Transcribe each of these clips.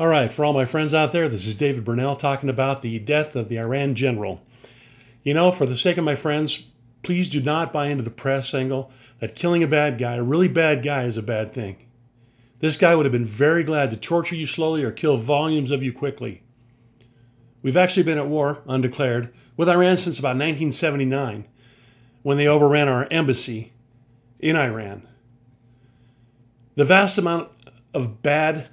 All right, for all my friends out there, this is David Burnell talking about the death of the Iran general. You know, for the sake of my friends, please do not buy into the press angle that killing a bad guy, a really bad guy, is a bad thing. This guy would have been very glad to torture you slowly or kill volumes of you quickly. We've actually been at war, undeclared, with Iran since about 1979, when they overran our embassy in Iran. The vast amount of bad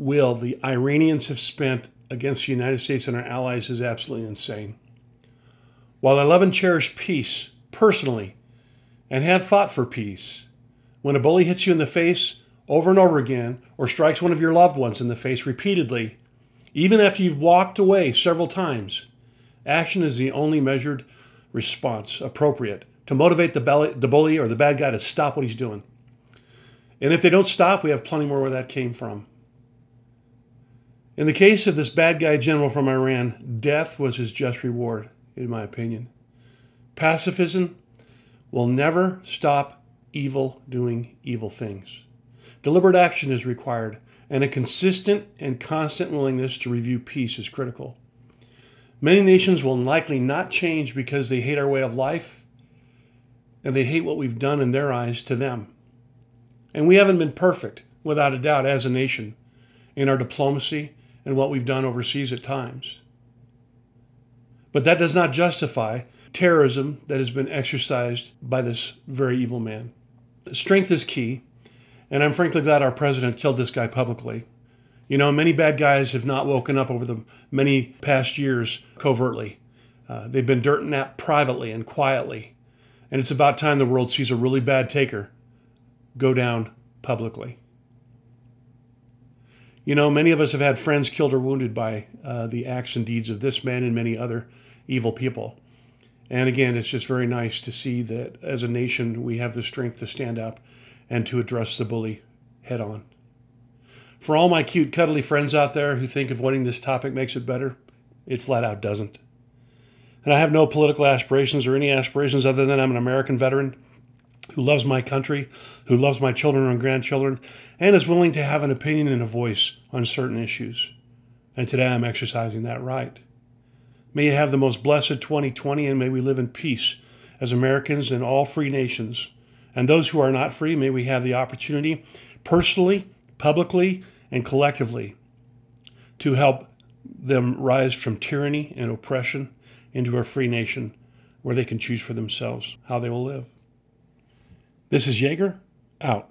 will the Iranians have spent against the United States and our allies is absolutely insane. While I love and cherish peace personally and have fought for peace, when a bully hits you in the face over and over again or strikes one of your loved ones in the face repeatedly, even after you've walked away several times, action is the only measured response appropriate to motivate the, belly, the bully or the bad guy to stop what he's doing. And if they don't stop, we have plenty more where that came from. In the case of this bad guy general from Iran, death was his just reward, in my opinion. Pacifism will never stop evil doing evil things. Deliberate action is required, and a consistent and constant willingness to review peace is critical. Many nations will likely not change because they hate our way of life and they hate what we've done in their eyes to them. And we haven't been perfect, without a doubt, as a nation in our diplomacy and what we've done overseas at times. But that does not justify terrorism that has been exercised by this very evil man. Strength is key, and I'm frankly glad our president killed this guy publicly. You know, many bad guys have not woken up over the many past years covertly. Uh, they've been dirt napped privately and quietly. And it's about time the world sees a really bad taker go down publicly. You know, many of us have had friends killed or wounded by uh, the acts and deeds of this man and many other evil people. And again, it's just very nice to see that as a nation, we have the strength to stand up and to address the bully head on. For all my cute, cuddly friends out there who think avoiding this topic makes it better, it flat out doesn't. And I have no political aspirations or any aspirations other than I'm an American veteran who loves my country, who loves my children and grandchildren, and is willing to have an opinion and a voice on certain issues. And today I'm exercising that right. May you have the most blessed 2020 and may we live in peace as Americans and all free nations. And those who are not free, may we have the opportunity, personally, publicly, and collectively, to help them rise from tyranny and oppression into a free nation where they can choose for themselves how they will live. This is Jaeger, out.